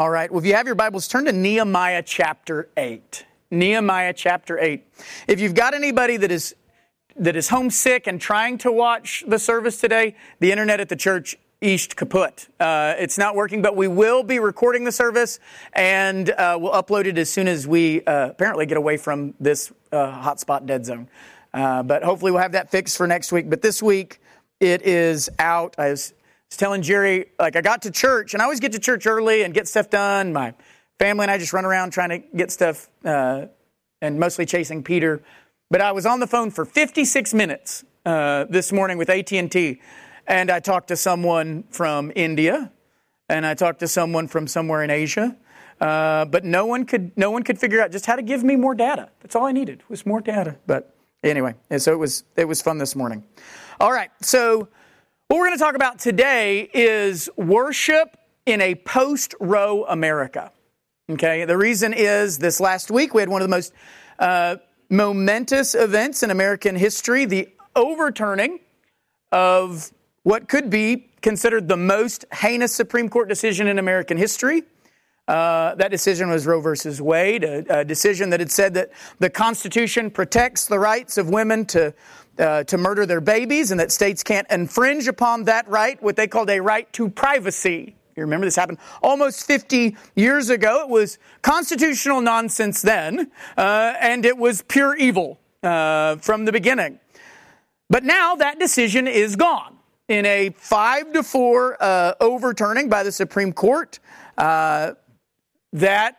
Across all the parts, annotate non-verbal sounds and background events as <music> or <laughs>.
All right. Well, if you have your Bibles, turn to Nehemiah chapter 8. Nehemiah chapter 8. If you've got anybody that is that is homesick and trying to watch the service today, the internet at the church East kaput. Uh, it's not working, but we will be recording the service and uh, we'll upload it as soon as we uh, apparently get away from this uh, hotspot dead zone. Uh, but hopefully we'll have that fixed for next week. But this week it is out. I was was telling Jerry, like, I got to church, and I always get to church early and get stuff done. My family and I just run around trying to get stuff, uh, and mostly chasing Peter. But I was on the phone for 56 minutes uh, this morning with AT&T, and I talked to someone from India, and I talked to someone from somewhere in Asia. Uh, but no one could no one could figure out just how to give me more data. That's all I needed was more data. But anyway, so it was it was fun this morning. All right, so what we're going to talk about today is worship in a post Roe America. Okay, the reason is this last week we had one of the most uh, momentous events in American history the overturning of what could be considered the most heinous Supreme Court decision in American history. Uh, that decision was Roe versus Wade, a, a, decision that had said that the Constitution protects the rights of women to uh, to murder their babies, and that states can't infringe upon that right, what they called a right to privacy. You remember this happened almost 50 years ago. It was constitutional nonsense then, uh, and it was pure evil uh, from the beginning. But now that decision is gone in a five to four uh, overturning by the Supreme Court. Uh, that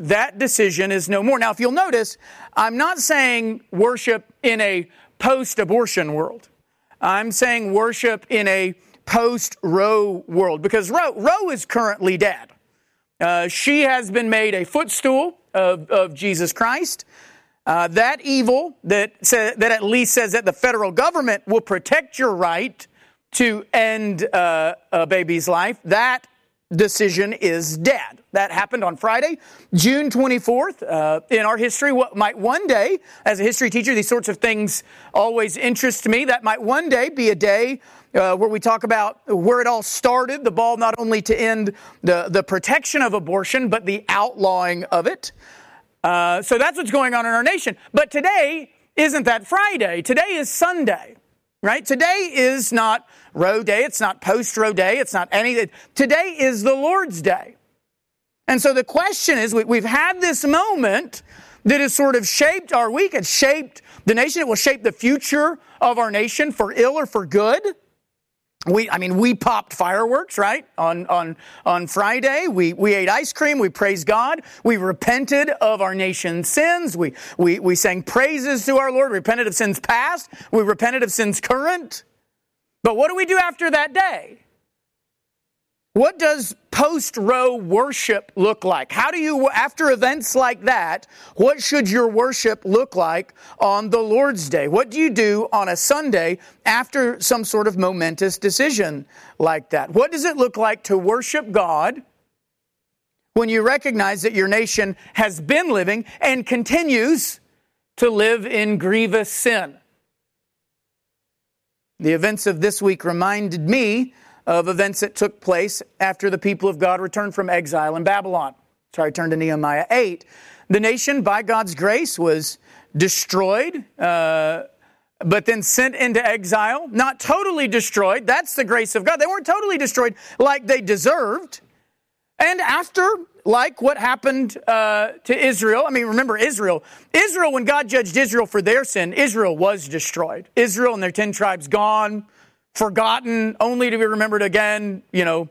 that decision is no more. Now, if you'll notice, I'm not saying worship in a post abortion world. I'm saying worship in a post Roe world because Roe, Roe is currently dead. Uh, she has been made a footstool of, of Jesus Christ. Uh, that evil that, say, that at least says that the federal government will protect your right to end uh, a baby's life, that decision is dead. That happened on Friday, June 24th. Uh, in our history, what might one day, as a history teacher, these sorts of things always interest me. That might one day be a day uh, where we talk about where it all started, the ball not only to end the, the protection of abortion, but the outlawing of it. Uh, so that's what's going on in our nation. But today isn't that Friday. Today is Sunday right? Today is not Roe Day. It's not post Roe Day. It's not anything. Today is the Lord's Day. And so the question is we, have had this moment that has sort of shaped our week. It's shaped the nation. It will shape the future of our nation for ill or for good. We, I mean, we popped fireworks, right? On, on, on Friday, we, we ate ice cream. We praised God. We repented of our nation's sins. We, we, we sang praises to our Lord, repented of sins past. We repented of sins current. But what do we do after that day? What does post Roe worship look like? How do you, after events like that, what should your worship look like on the Lord's Day? What do you do on a Sunday after some sort of momentous decision like that? What does it look like to worship God when you recognize that your nation has been living and continues to live in grievous sin? The events of this week reminded me of events that took place after the people of God returned from exile in Babylon. So I turn to Nehemiah 8. The nation, by God's grace, was destroyed, uh, but then sent into exile. Not totally destroyed. That's the grace of God. They weren't totally destroyed like they deserved. And after, like what happened uh, to Israel, I mean, remember Israel. Israel, when God judged Israel for their sin, Israel was destroyed. Israel and their 10 tribes gone forgotten, only to be remembered again, you know,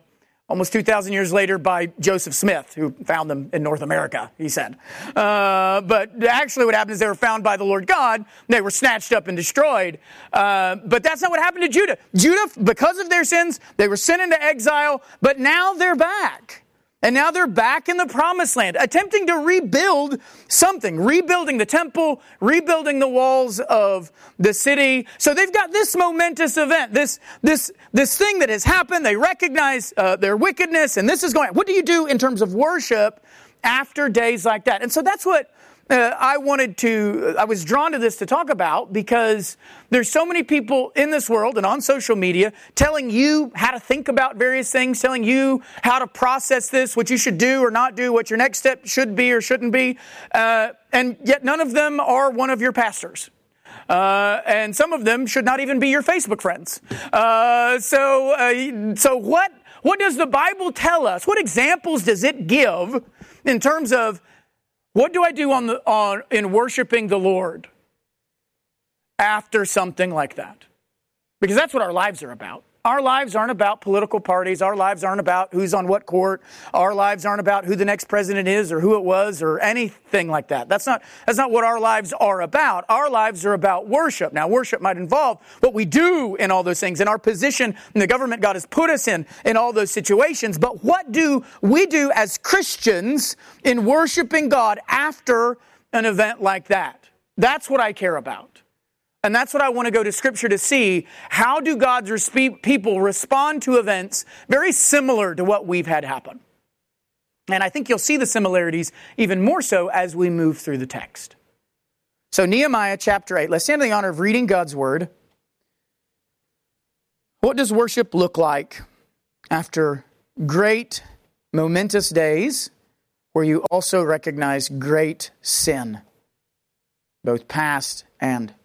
almost 2,000 years later by Joseph Smith, who found them in North America, he said. Uh, but actually, what happened is they were found by the Lord God. They were snatched up and destroyed. Uh, but that's not what happened to Judah. Judah, because of their sins, they were sent into exile, but now they're back. And now they're back in the promised land, attempting to rebuild something, rebuilding the temple, rebuilding the walls of the city. So they've got this momentous event, this, this, this thing that has happened. They recognize uh, their wickedness, and this is going. What do you do in terms of worship after days like that? And so that's what uh, I wanted to, I was drawn to this to talk about because there's so many people in this world and on social media telling you how to think about various things, telling you how to process this, what you should do or not do, what your next step should be or shouldn't be. Uh, and yet none of them are one of your pastors. Uh, and some of them should not even be your Facebook friends. Uh, so, uh, so what, what does the Bible tell us? What examples does it give in terms of what do I do on the, on, in worshiping the Lord after something like that? Because that's what our lives are about. Our lives aren't about political parties. Our lives aren't about who's on what court. Our lives aren't about who the next president is or who it was or anything like that. That's not, that's not what our lives are about. Our lives are about worship. Now, worship might involve what we do in all those things and our position in the government God has put us in in all those situations. But what do we do as Christians in worshiping God after an event like that? That's what I care about. And that's what I want to go to scripture to see. How do God's people respond to events very similar to what we've had happen? And I think you'll see the similarities even more so as we move through the text. So, Nehemiah chapter 8, let's stand in the honor of reading God's word. What does worship look like after great, momentous days where you also recognize great sin, both past and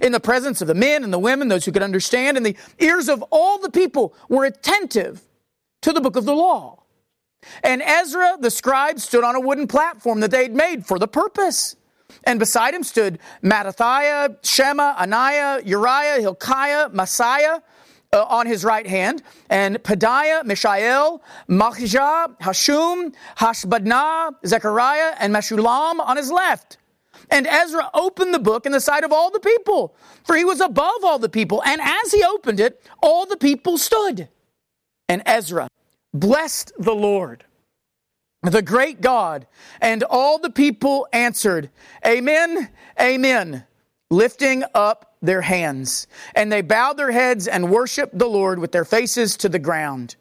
in the presence of the men and the women, those who could understand, and the ears of all the people were attentive to the book of the law. And Ezra, the scribe, stood on a wooden platform that they'd made for the purpose. And beside him stood Mattithiah, Shema, Ananiah, Uriah, Hilkiah, Maaseiah uh, on his right hand, and Pedaiah, Mishael, Malchijah, Hashum, Hashbaddanah, Zechariah, and Meshullam on his left. And Ezra opened the book in the sight of all the people, for he was above all the people. And as he opened it, all the people stood. And Ezra blessed the Lord, the great God. And all the people answered, Amen, Amen, lifting up their hands. And they bowed their heads and worshiped the Lord with their faces to the ground.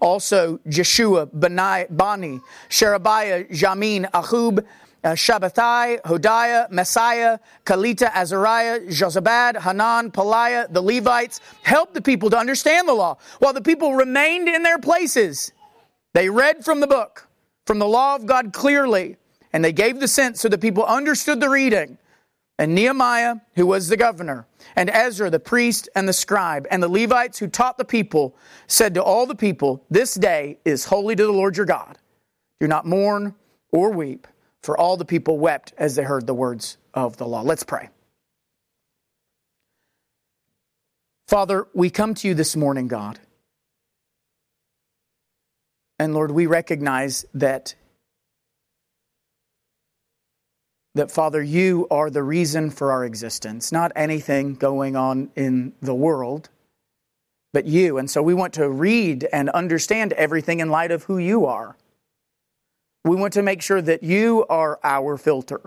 Also, Jeshua, Bani, Sherebiah, Jamin, Akkub, uh, Shabbethai, Hodiah, Maaseiah, Kelita, Azariah, Jozabad, Hanan, Pelaiah, the Levites helped the people to understand the law while the people remained in their places. They read from the book, from the law of God clearly, and they gave the sense so the people understood the reading. And Nehemiah, who was the governor, and Ezra, the priest and the scribe, and the Levites who taught the people, said to all the people, This day is holy to the Lord your God. Do not mourn or weep for all the people wept as they heard the words of the law. Let's pray. Father, we come to you this morning, God. And Lord, we recognize that that Father, you are the reason for our existence, not anything going on in the world, but you. And so we want to read and understand everything in light of who you are. We want to make sure that you are our filter,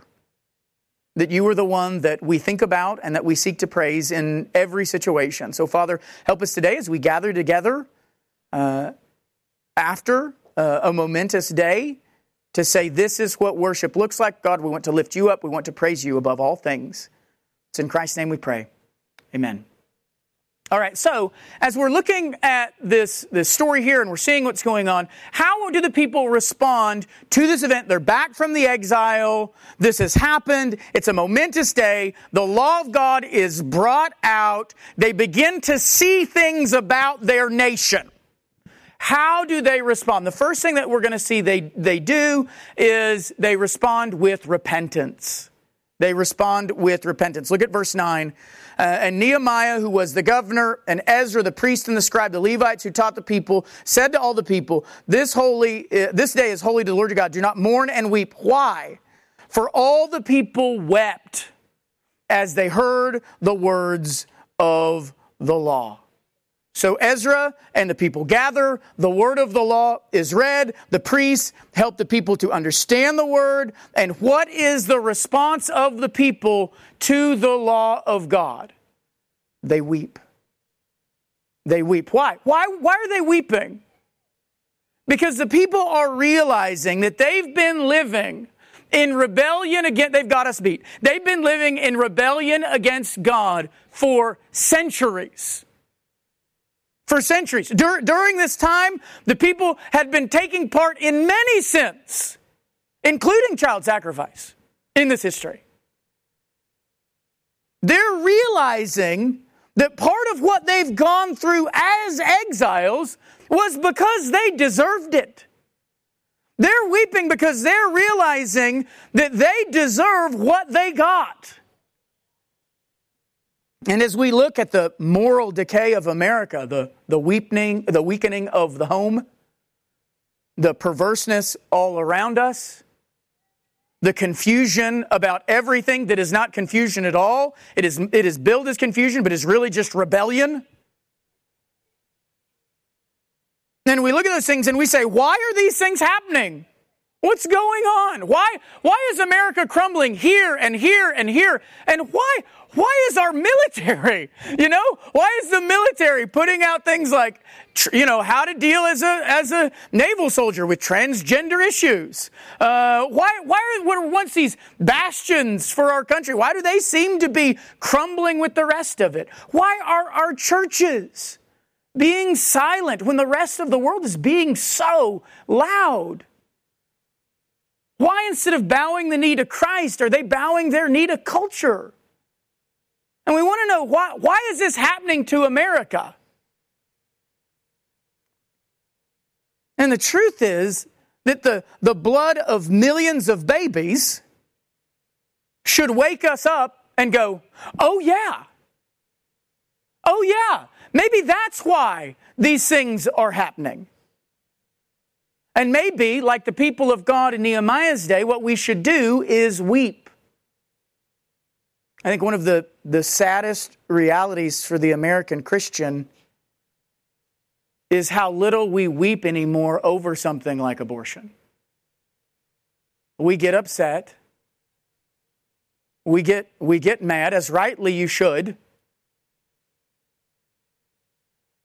that you are the one that we think about and that we seek to praise in every situation. So, Father, help us today as we gather together uh, after uh, a momentous day to say, This is what worship looks like. God, we want to lift you up. We want to praise you above all things. It's in Christ's name we pray. Amen. All right, so as we're looking at this, this story here and we're seeing what's going on, how do the people respond to this event? They're back from the exile. This has happened. It's a momentous day. The law of God is brought out. They begin to see things about their nation. How do they respond? The first thing that we're going to see they, they do is they respond with repentance. They respond with repentance. Look at verse 9. Uh, and Nehemiah, who was the governor, and Ezra, the priest and the scribe, the Levites who taught the people, said to all the people, This holy, uh, this day is holy to the Lord your God. Do not mourn and weep. Why? For all the people wept as they heard the words of the law. So Ezra and the people gather, the word of the law is read, the priests help the people to understand the word, and what is the response of the people to the law of God? They weep. They weep. Why? Why, why are they weeping? Because the people are realizing that they've been living in rebellion against, they've got us beat. They've been living in rebellion against God for centuries for centuries. Dur- during this time, the people had been taking part in many sins, including child sacrifice in this history. They're realizing that part of what they've gone through as exiles was because they deserved it. They're weeping because they're realizing that they deserve what they got. And as we look at the moral decay of America, the, the, weakening, the weakening of the home, the perverseness all around us, the confusion about everything that is not confusion at all, it is, it is billed as confusion, but is really just rebellion. Then we look at those things and we say, why are these things happening? What's going on? Why, why is America crumbling here and here and here? And why, why is our military, <laughs> you know, why is the military putting out things like, you know, how to deal as a, as a naval soldier with transgender issues? Uh, why, why were once these bastions for our country? Why do they seem to be crumbling with the rest of it? Why are our churches being silent when the rest of the world is being so loud? Why, instead of bowing the knee to Christ, are they bowing their knee to culture? And we want to know why, why is this happening to America? And the truth is that the, the blood of millions of babies should wake us up and go, oh yeah. Oh yeah. Maybe that's why these things are happening. And maybe, like the people of God in Nehemiah's day, what we should do is weep. I think one of the, the saddest realities for the American Christian is how little we weep anymore over something like abortion. We get upset. We get, we get mad, as rightly you should.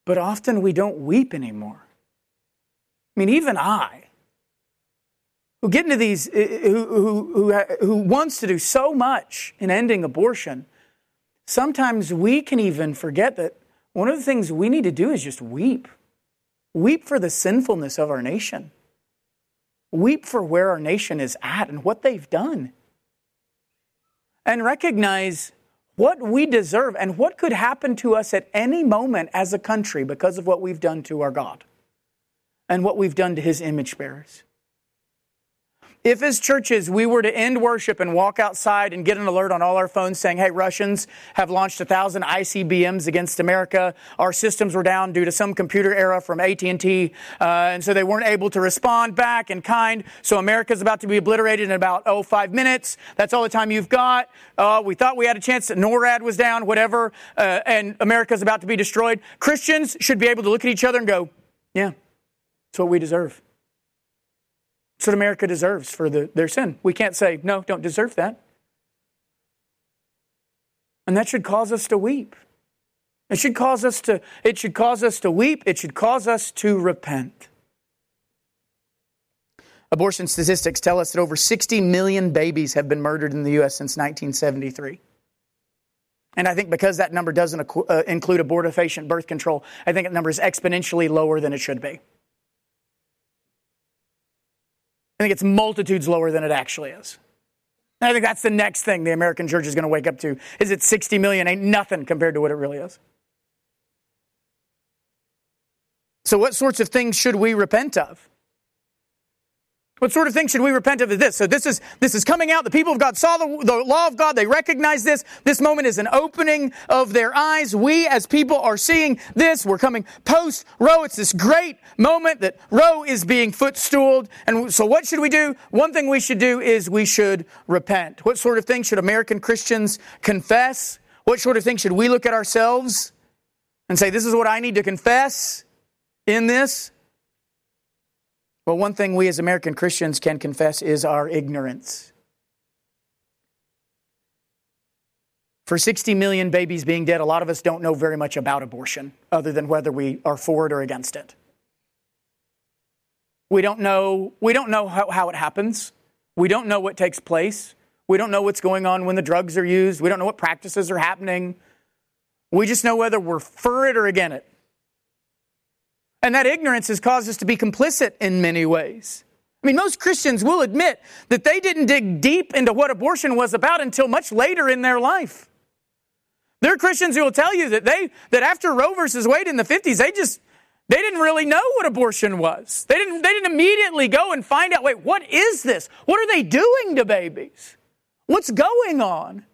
But often we don't weep anymore. I mean, even I, who get into these, uh, who, who, who, who wants to do so much in ending abortion, sometimes we can even forget that one of the things we need to do is just weep. Weep for the sinfulness of our nation. Weep for where our nation is at and what they've done. And recognize what we deserve and what could happen to us at any moment as a country because of what we've done to our God and what we've done to his image bearers. If, as churches, we were to end worship and walk outside and get an alert on all our phones saying, hey, Russians have launched a thousand ICBMs against America. Our systems were down due to some computer error from AT&T, uh, and so they weren't able to respond back in kind. So America's about to be obliterated in about, oh, five minutes. That's all the time you've got. Uh, we thought we had a chance that NORAD was down, whatever, uh, and America's about to be destroyed. Christians should be able to look at each other and go, yeah, it's what we deserve. It's what America deserves for the, their sin. We can't say, no, don't deserve that. And that should cause us to weep. It should cause us to, it should cause us to weep. It should cause us to repent. Abortion statistics tell us that over 60 million babies have been murdered in the U.S. since 1973. And I think because that number doesn't uh, include abortifacient birth control, I think that number is exponentially lower than it should be. I think it's multitudes lower than it actually is. And I think that's the next thing the American church is going to wake up to. Is it 60 million ain't nothing compared to what it really is. So what sorts of things should we repent of? What sort of thing should we repent of is this? So this is, this is coming out. The people of God saw the, the law of God. They recognize this. This moment is an opening of their eyes. We as people are seeing this. We're coming post Roe. It's this great moment that Roe is being footstooled. And so what should we do? One thing we should do is we should repent. What sort of thing should American Christians confess? What sort of thing should we look at ourselves and say, this is what I need to confess in this? Well, one thing we as American Christians can confess is our ignorance. For 60 million babies being dead, a lot of us don't know very much about abortion other than whether we are for it or against it. We don't know, we don't know how, how it happens. We don't know what takes place. We don't know what's going on when the drugs are used. We don't know what practices are happening. We just know whether we're for it or against it. And that ignorance has caused us to be complicit in many ways. I mean, most Christians will admit that they didn't dig deep into what abortion was about until much later in their life. There are Christians who will tell you that they that after Roe versus Wade in the 50s, they just they didn't really know what abortion was. They didn't they didn't immediately go and find out, wait, what is this? What are they doing to babies? What's going on?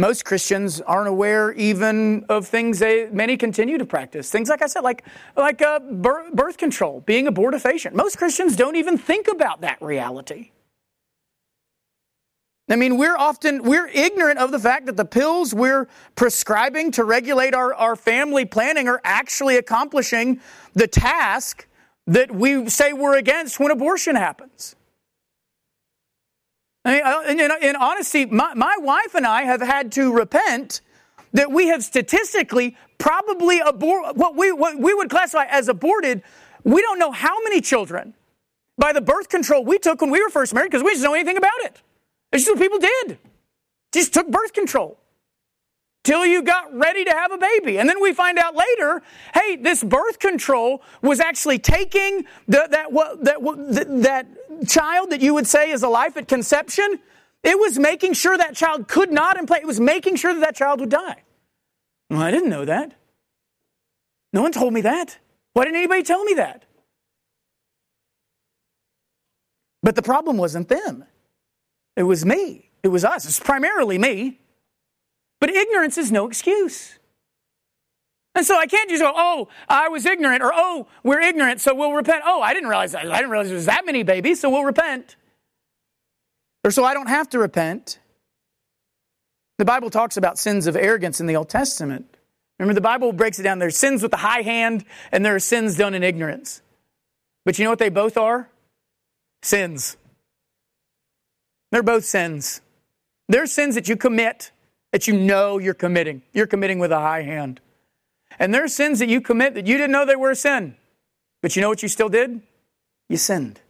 Most Christians aren't aware even of things they many continue to practice. Things like I said, like like uh, birth control, being abortifacient. Most Christians don't even think about that reality. I mean, we're often, we're ignorant of the fact that the pills we're prescribing to regulate our, our family planning are actually accomplishing the task that we say we're against when abortion happens. I mean, in, in honesty, my, my wife and I have had to repent that we have statistically probably what we, what we would classify as aborted. We don't know how many children by the birth control we took when we were first married because we don't know anything about it. It's just what people did. Just took birth control till you got ready to have a baby. And then we find out later, hey, this birth control was actually taking the, that, that, that child that you would say is a life at conception. It was making sure that child could not implant. It was making sure that that child would die. Well, I didn't know that. No one told me that. Why didn't anybody tell me that? But the problem wasn't them. It was me. It was us. It's primarily me. But ignorance is no excuse. And so I can't just go, oh, I was ignorant, or oh, we're ignorant, so we'll repent. Oh, I didn't realize that. I didn't realize there was that many babies, so we'll repent. Or so I don't have to repent. The Bible talks about sins of arrogance in the Old Testament. Remember, the Bible breaks it down. There's sins with the high hand, and there are sins done in ignorance. But you know what they both are? Sins. They're both sins. They're sins that you commit that you know you're committing. You're committing with a high hand. And there are sins that you commit that you didn't know they were a sin. But you know what you still did? You sinned.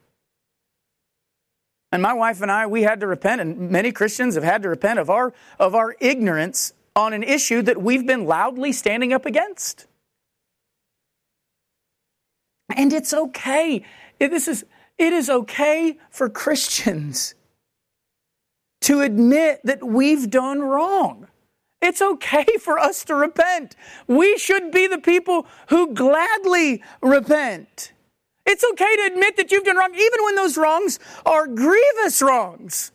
And my wife and I, we had to repent, and many Christians have had to repent of our, of our ignorance on an issue that we've been loudly standing up against. And it's okay. This is, it is okay for Christians to admit that we've done wrong. It's okay for us to repent. We should be the people who gladly repent. It's okay to admit that you've done wrong, even when those wrongs are grievous wrongs,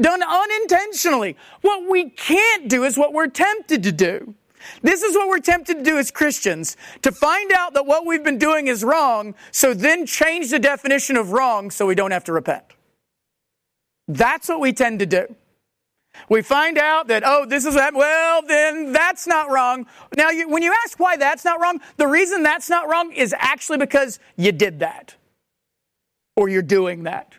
done unintentionally. What we can't do is what we're tempted to do. This is what we're tempted to do as Christians to find out that what we've been doing is wrong, so then change the definition of wrong so we don't have to repent. That's what we tend to do. We find out that, oh, this is that. Well, then that's not wrong. Now, you, when you ask why that's not wrong, the reason that's not wrong is actually because you did that or you're doing that.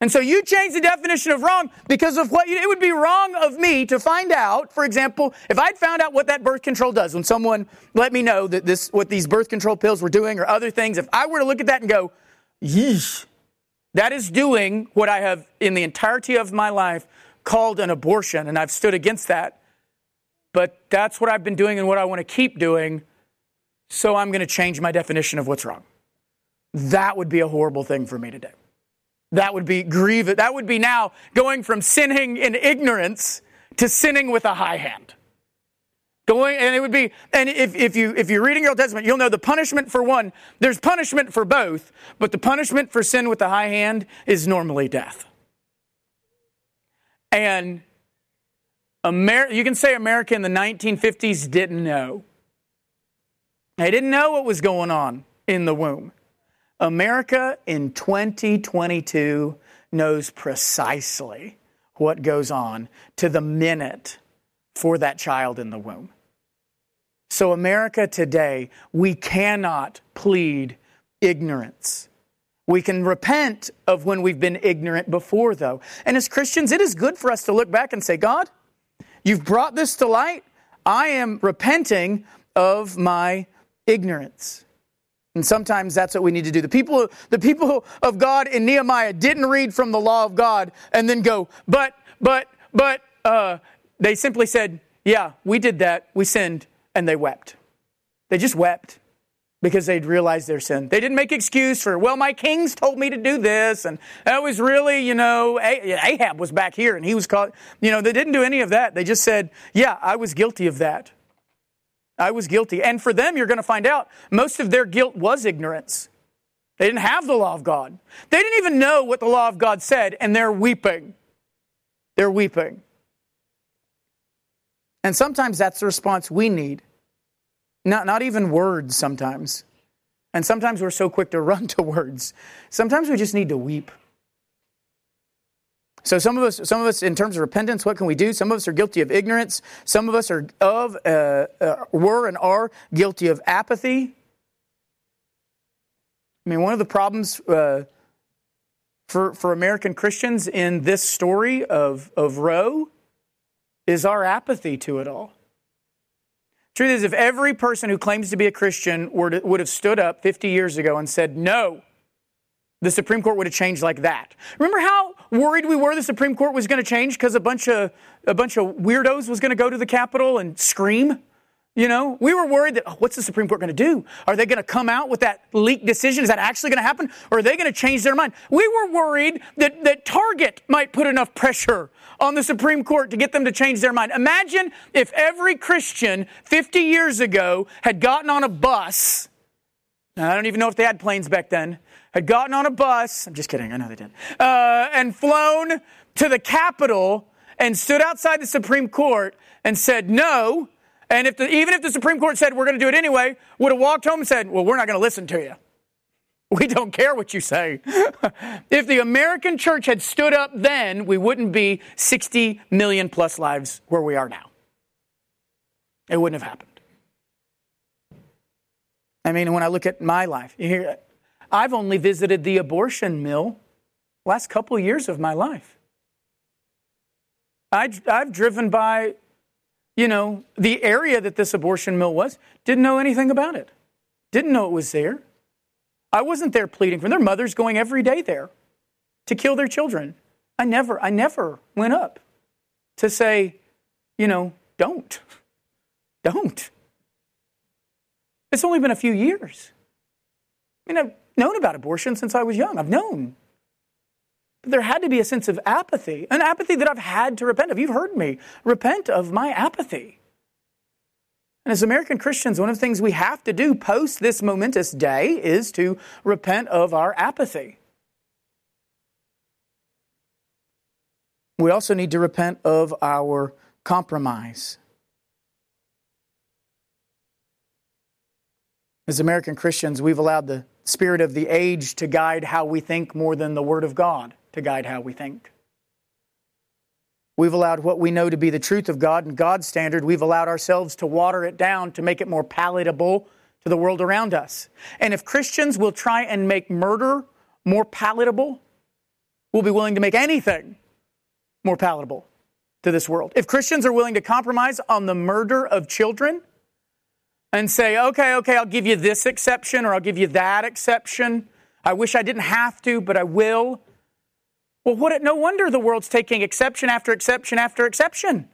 And so you change the definition of wrong because of what you, it would be wrong of me to find out, for example, if I'd found out what that birth control does, when someone let me know that this, what these birth control pills were doing or other things, if I were to look at that and go, yeesh, that is doing what I have in the entirety of my life called an abortion, and I've stood against that. But that's what I've been doing and what I want to keep doing, so I'm going to change my definition of what's wrong. That would be a horrible thing for me to do. That would be grievous. That would be now going from sinning in ignorance to sinning with a high hand. Going, and it would be, and if, if you if you're reading your Old Testament, you'll know the punishment for one. There's punishment for both, but the punishment for sin with the high hand is normally death. And Amer- you can say America in the 1950s didn't know. They didn't know what was going on in the womb. America in 2022 knows precisely what goes on to the minute for that child in the womb. So, America today, we cannot plead ignorance. We can repent of when we've been ignorant before, though. And as Christians, it is good for us to look back and say, God, you've brought this to light. I am repenting of my ignorance. And sometimes that's what we need to do. The people, the people of God in Nehemiah didn't read from the law of God and then go, but, but, but, uh, they simply said, yeah, we did that. We sinned. And they wept. They just wept because they'd realized their sin. They didn't make excuse for, well, my kings told me to do this, and that was really, you know, Ahab was back here and he was caught. You know, they didn't do any of that. They just said, yeah, I was guilty of that. I was guilty. And for them, you're going to find out most of their guilt was ignorance. They didn't have the law of God. They didn't even know what the law of God said, and they're weeping. They're weeping. And sometimes that's the response we need. Not, not even words sometimes. And sometimes we're so quick to <laughs> run to words. Sometimes we just need to weep. So some of us, some of us, in terms of repentance, what can we do? Some of us are guilty of ignorance. Some of us are of, uh, uh, were and are guilty of apathy. I mean, one of the problems uh, for for American Christians in this story of of Roe is our apathy to it all. Truth is, if every person who claims to be a Christian to, would have stood up 50 years ago and said no the Supreme Court would have changed like that. Remember how worried we were the Supreme Court was going to change because a bunch of a bunch of weirdos was going to go to the Capitol and scream? You know, we were worried that oh, what's the Supreme Court going to do? Are they going to come out with that leaked decision? Is that actually going to happen? Or are they going to change their mind? We were worried that, that Target might put enough pressure on the Supreme Court to get them to change their mind. Imagine if every Christian 50 years ago had gotten on a bus. I don't even know if they had planes back then had gotten on a bus, I'm just kidding, I know they did, uh, and flown to the Capitol and stood outside the Supreme Court and said no. And if the, even if the Supreme Court said we're going to do it anyway, would have walked home and said, well, we're not going to listen to you. We don't care what you say. <laughs> if the American church had stood up then, we wouldn't be 60 million plus lives where we are now. It wouldn't have happened. I mean, when I look at my life, hear, I've only visited the abortion mill last couple years of my life. I, I've driven by, you know, the area that this abortion mill was, didn't know anything about it, didn't know it was there. I wasn't there pleading for their mothers going every day there to kill their children. I never, I never went up to say, you know, don't, <laughs> don't. It's only been a few years. I mean, I've known about abortion since I was young. I've known. But there had to be a sense of apathy, an apathy that I've had to repent of. You've heard me repent of my apathy. And as American Christians, one of the things we have to do post this momentous day is to repent of our apathy. We also need to repent of our compromise. As American Christians, we've allowed the spirit of the age to guide how we think more than the Word of God to guide how we think. We've allowed what we know to be the truth of God and God's standard, we've allowed ourselves to water it down to make it more palatable to the world around us. And if Christians will try and make murder more palatable, we'll be willing to make anything more palatable to this world. If Christians are willing to compromise on the murder of children, and say, okay, okay, I'll give you this exception or I'll give you that exception. I wish I didn't have to, but I will. Well, what, It, no wonder the world's taking exception after exception after exception.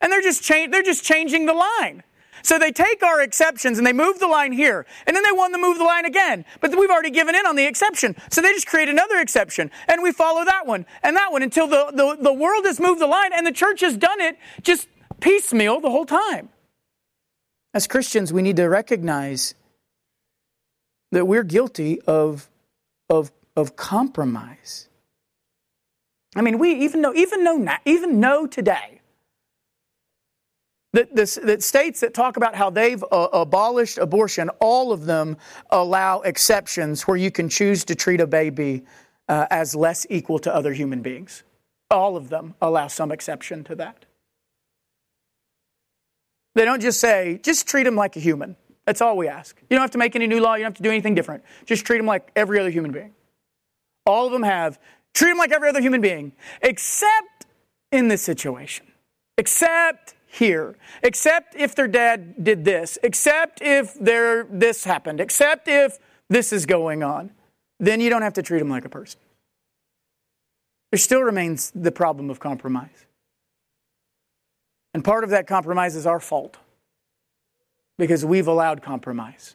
And they're just, cha- they're just changing the line. So they take our exceptions and they move the line here, and then they want to move the line again. But we've already given in on the exception. So they just create another exception, and we follow that one and that one until the, the, the world has moved the line and the church has done it just piecemeal the whole time. As Christians, we need to recognize that we're guilty of, of, of compromise. I mean, we even know, even know, now, even know today that, this, that states that talk about how they've uh, abolished abortion, all of them allow exceptions where you can choose to treat a baby uh, as less equal to other human beings. all of them allow some exception to that. They don't just say, just treat them like a human. That's all we ask. You don't have to make any new law, you don't have to do anything different. Just treat them like every other human being. All of them have, treat them like every other human being, except in this situation, except here, except if their dad did this, except if this happened, except if this is going on. Then you don't have to treat them like a person. There still remains the problem of compromise. And part of that compromise is our fault because we've allowed compromise.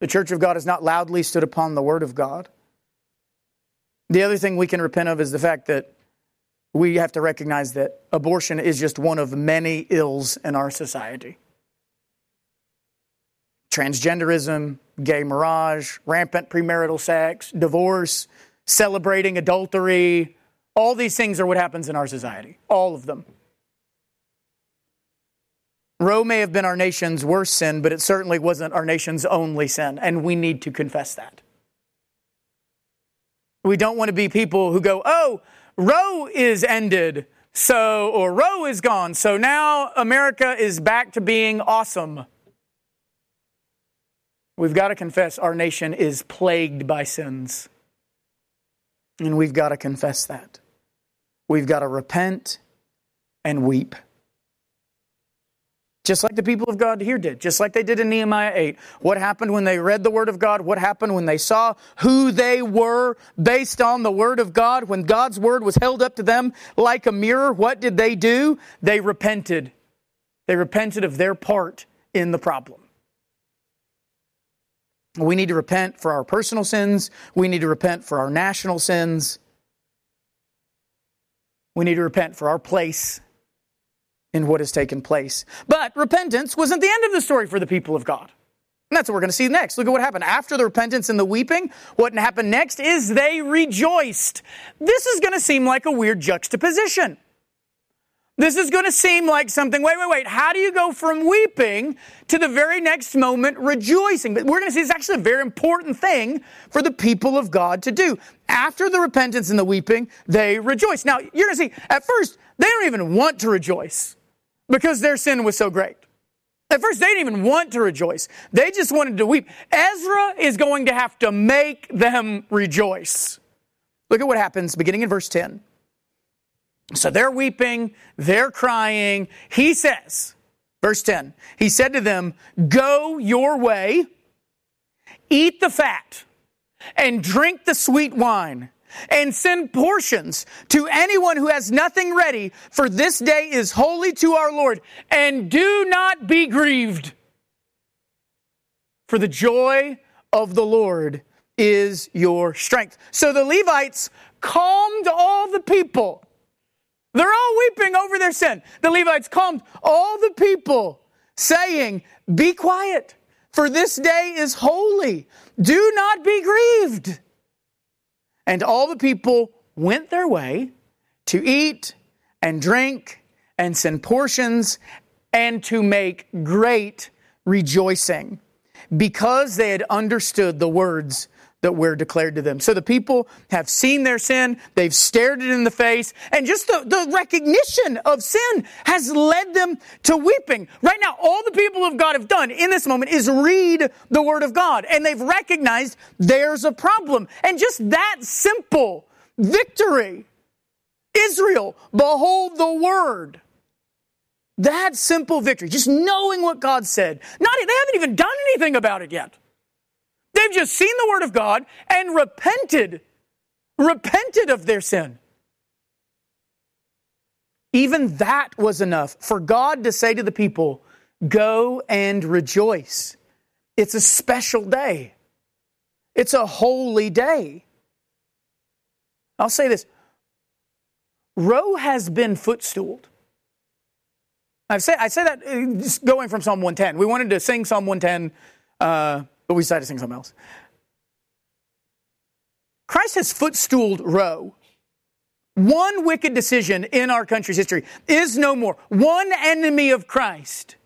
The church of God has not loudly stood upon the word of God. The other thing we can repent of is the fact that we have to recognize that abortion is just one of many ills in our society. Transgenderism, gay mirage, rampant premarital sex, divorce, celebrating adultery, all these things are what happens in our society. All of them. Roe may have been our nation's worst sin, but it certainly wasn't our nation's only sin, and we need to confess that. We don't want to be people who go, oh, Roe is ended, so, or Roe is gone, so now America is back to being awesome. We've got to confess our nation is plagued by sins. And we've got to confess that. We've got to repent and weep. Just like the people of God here did, just like they did in Nehemiah 8. What happened when they read the Word of God? What happened when they saw who they were based on the Word of God? When God's Word was held up to them like a mirror, what did they do? They repented. They repented of their part in the problem. We need to repent for our personal sins. We need to repent for our national sins. We need to repent for our place in what has taken place. But repentance wasn't the end of the story for the people of God. And that's what we're going to see next. Look at what happened. After the repentance and the weeping, what happened next is they rejoiced. This is going to seem like a weird juxtaposition. This is going to seem like something, wait, wait, wait. How do you go from weeping to the very next moment rejoicing? But we're going to see it's actually a very important thing for the people of God to do. After the repentance and the weeping, they rejoice. Now, you're going to see, at first, they don't even want to rejoice because their sin was so great. At first, they didn't even want to rejoice. They just wanted to weep. Ezra is going to have to make them rejoice. Look at what happens beginning in verse 10. So they're weeping, they're crying. He says, verse 10, he said to them, Go your way, eat the fat, and drink the sweet wine and send portions to anyone who has nothing ready, for this day is holy to our Lord. And do not be grieved, for the joy of the Lord is your strength. So the Levites calmed all the people. They're all weeping over their sin. The Levites calmed all the people, saying, Be quiet, for this day is holy. Do not be grieved. And all the people went their way to eat and drink and send portions and to make great rejoicing because they had understood the words that were declared to them. So the people have seen their sin, they've stared it in the face, and just the, the recognition of sin has led them to weeping. Right now, all the people of God have done in this moment is read the Word of God, and they've recognized there's a problem. And just that simple victory. Israel, behold the Word. That simple victory, just knowing what God said. Not, they haven't even done anything about it yet. They've just seen the Word of God and repented, repented of their sin. Even that was enough for God to say to the people, Go and rejoice. It's a special day, it's a holy day. I'll say this Roe has been footstooled. I say, I say that uh, going from Psalm 110. We wanted to sing Psalm 110 uh, but we decided to sing something else. Christ has footstooled Roe. One wicked decision in our country's history is no more. One enemy of Christ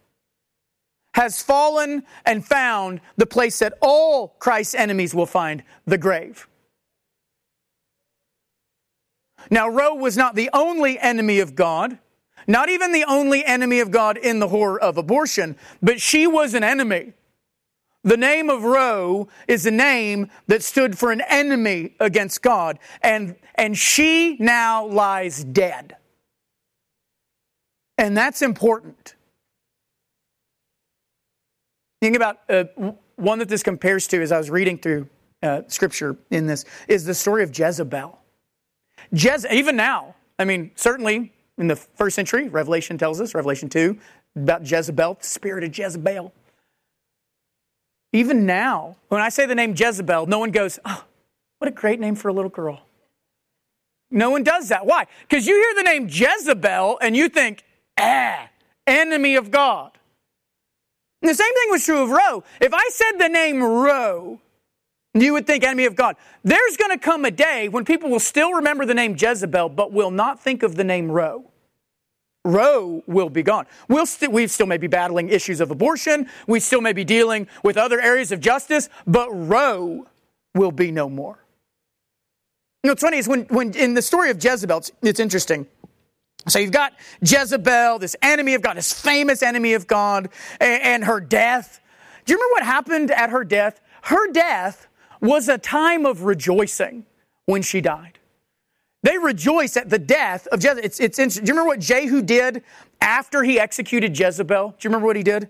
has fallen and found the place that all Christ's enemies will find the grave. Now, Roe was not the only enemy of God, not even the only enemy of God in the horror of abortion, but she was an enemy. The name of Roe is a name that stood for an enemy against God, and, and she now lies dead. And that's important. Think about uh, one that this compares to as I was reading through uh, scripture in this is the story of Jezebel. Jez- even now, I mean, certainly in the first century, Revelation tells us, Revelation 2, about Jezebel, the spirit of Jezebel. Even now, when I say the name Jezebel, no one goes, oh, what a great name for a little girl. No one does that. Why? Because you hear the name Jezebel and you think, ah, enemy of God. And the same thing was true of Roe. If I said the name Roe, you would think enemy of God. There's going to come a day when people will still remember the name Jezebel, but will not think of the name Roe. Roe will be gone. We'll st- we still may be battling issues of abortion. We still may be dealing with other areas of justice, but Roe will be no more. You know, what's funny is when, when in the story of Jezebel, it's, it's interesting. So you've got Jezebel, this enemy of God, this famous enemy of God, and, and her death. Do you remember what happened at her death? Her death was a time of rejoicing when she died. They rejoice at the death of Jezebel. It's, it's, do you remember what Jehu did after he executed Jezebel? Do you remember what he did?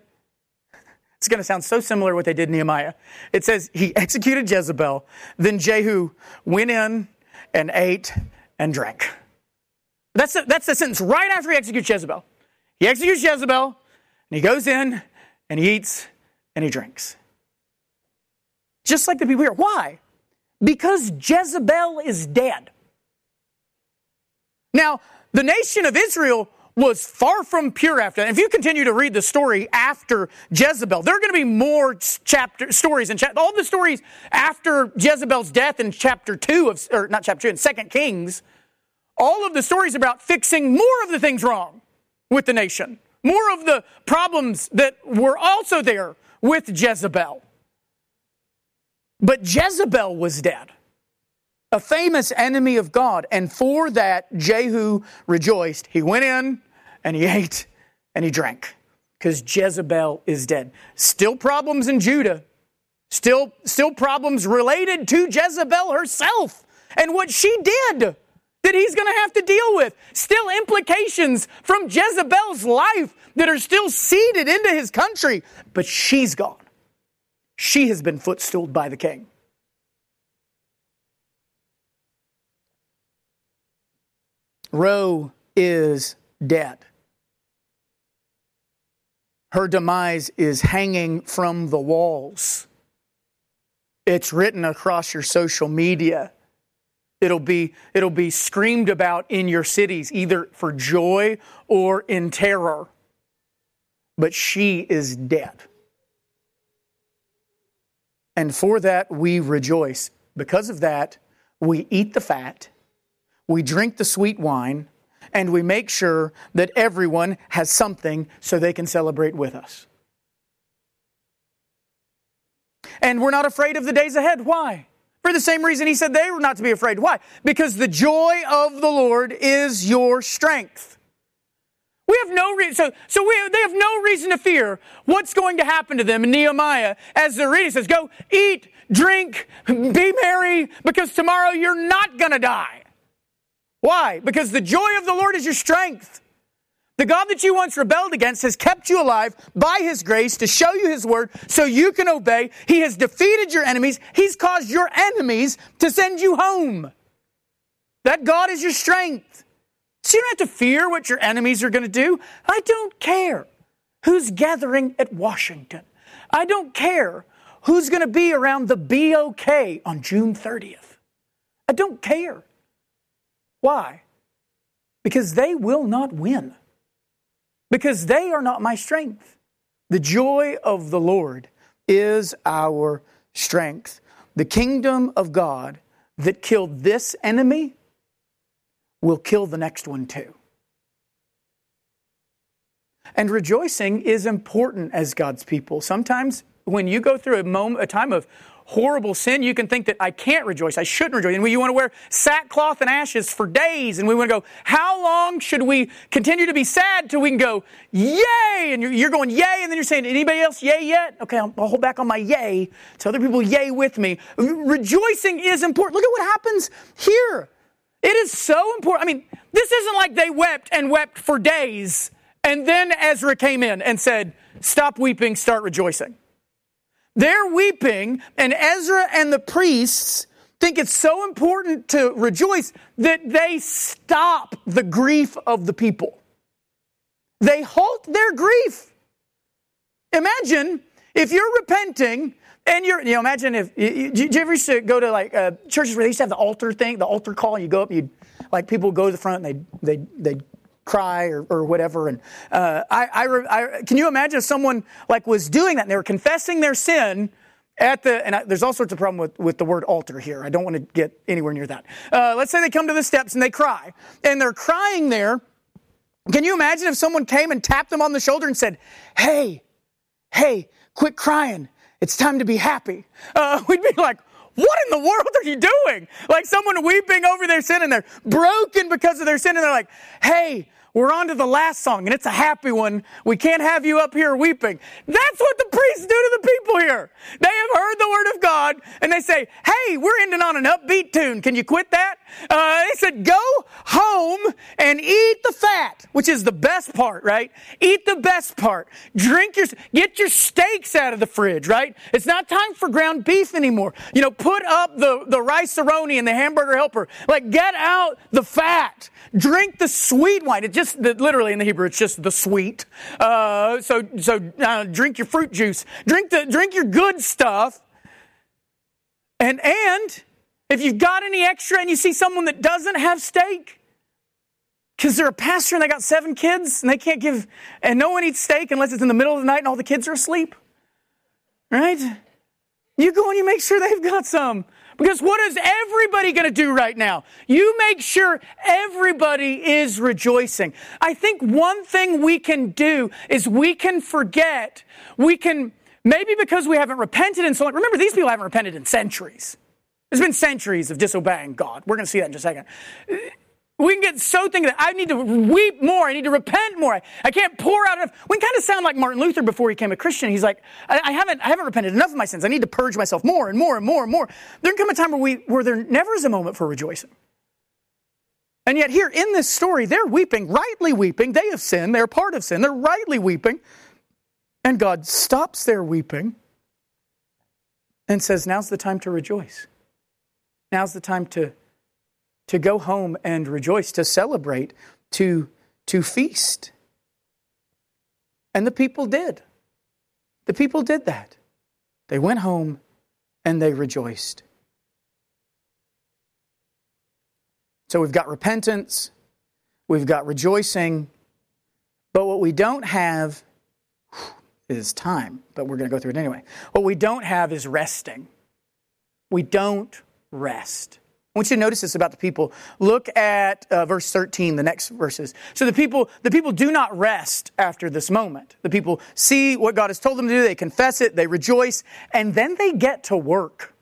It's going to sound so similar to what they did in Nehemiah. It says he <laughs> executed Jezebel, then Jehu went in and ate and drank. That's the, that's the sentence right after he executes Jezebel. He executes Jezebel, and he goes in and he eats and he drinks. Just like the people here. Why? Because Jezebel is dead. Now, the nation of Israel was far from pure after that. If you continue to read the story after Jezebel, there are going to be more chapter stories and all the stories after Jezebel's death in chapter two of, or not chapter two, in Second Kings all of the stories about fixing more of the things wrong with the nation, more of the problems that were also there with Jezebel. But Jezebel was dead, a famous enemy of God, and for that Jehu rejoiced. He went in and he <laughs> ate and he drank because Jezebel is dead. Still problems in Judah. Still, still problems related to Jezebel herself and what she did that he's going to have to deal with. Still implications from Jezebel's life that are still seeded into his country. But she's gone. She has been footstooled by the king. Roe is dead. Her demise is hanging from the walls. It's written across your social media. It'll be, it'll be screamed about in your cities, either for joy or in terror. But she is dead. And for that we rejoice. Because of that, we eat the fat, we drink the sweet wine, and we make sure that everyone has something so they can celebrate with us. And we're not afraid of the days ahead. Why? For the same reason he said they were not to be afraid. Why? Because the joy of the Lord is your strength. We have no reason, so, so we, they have no reason to fear what's going to happen to them in Nehemiah as the reading says, go eat, drink, be merry, because tomorrow you're not going to die. Why? Because the joy of the Lord is your strength. The God that you once rebelled against has kept you alive by His grace to show you His word so you can obey. He has defeated your enemies. He's caused your enemies to send you home. That God is your strength. So you don't have to fear what your enemies are going to do. I don't care who's gathering at Washington. I don't care who's going to be around the BOK on June 30th. I don't care. Why? Because they will not win because they are not my strength. The joy of the Lord is our strength. The kingdom of God that killed this enemy will kill the next one too. And rejoicing is important as God's people. Sometimes when you go through a moment, a time of horrible sin, you can think that I can't rejoice, I shouldn't rejoice. And you want to wear sackcloth and ashes for days, and we want to go, how long should we continue to be sad till we can go, yay? And you're, going, yay, and then you're saying, anybody else yay yet? Okay, I'll, I'll hold back on my yay so other people yay with me. Rejoicing is important. Look at what happens here. It is so important. I mean, this isn't like they wept and wept for days, and then Ezra came in and said, stop weeping, start rejoicing. They're weeping, and Ezra and the priests think it's so important to rejoice that they stop the grief of the people. They halt their grief. Imagine if you're repenting and you're, you know, imagine if, did you ever used to go to like uh, churches where they used to have the altar thing, the altar call, and you go up and you, like people would go to the front and they'd, they'd, they cry or, or whatever. And uh, I, I, I, can you imagine if someone like was doing that and they were confessing their sin at the, and I, there's all sorts of problem with, with the word altar here. I don't want to get anywhere near that. Uh, let's say they come to the steps and they cry and they're crying there. Can you imagine if someone came and tapped them on the shoulder and said, Hey, hey, quit crying. It's time to be happy. Uh, <laughs> we'd be like, what in the world are you doing? Like someone weeping over their sin and they're broken because of their sin and they're like, hey, we're on to the last song, and it's a happy one. We can't have you up here weeping. That's what the priests do to the people here. They have heard the word of God, and they say, Hey, we're ending on an upbeat tune. Can you quit that? Uh, they said, Go home and eat the fat, which is the best part, right? Eat the best part. Drink your, get your steaks out of the fridge, right? It's not time for ground beef anymore. You know, put up the, the rice-a-roni and the hamburger helper. Like, get out the fat. Drink the sweet wine. It just, literally in the Hebrew, it's just the sweet. Uh, so, so uh, drink your fruit juice. Drink the, drink your good stuff. And, and if you've got any extra and you see someone that doesn't have steak, because they're a pastor and they got seven kids and they can't give, and no one eats steak unless it's in the middle of the night and all the kids are asleep. Right? You go and you make sure they've got some. Because what is everybody going to do right now? You make sure everybody is rejoicing. I think one thing we can do is we can forget, we can, maybe because we haven't repented in so long. Remember, these people haven't repented in centuries. It's been centuries of disobeying God. We're going to see that in just a second. We can get so thinking that I need to weep more. I need to repent more. I can't pour out enough. We kind of sound like Martin Luther before he became a Christian. He's like, I, I, haven't, I haven't repented enough of my sins. I need to purge myself more and more and more and more. There can come a time where we, where there never is a moment for rejoicing. And yet here in this story, they're weeping, rightly weeping. They have sinned. They're part of sin. They're rightly weeping. And God stops their weeping and says, now's the time to rejoice. Now's the time to to go home and rejoice, to celebrate, to, to feast. And the people did. The people did that. They went home and they rejoiced. So we've got repentance, we've got rejoicing, but what we don't have is time, but we're going to go through it anyway. What we don't have is resting. We don't rest. I want you to notice this about the people. Look at uh, verse 13, the next verses. So the people, the people do not rest after this moment. The people see what God has told them to do, they confess it, they rejoice, and then they get to work.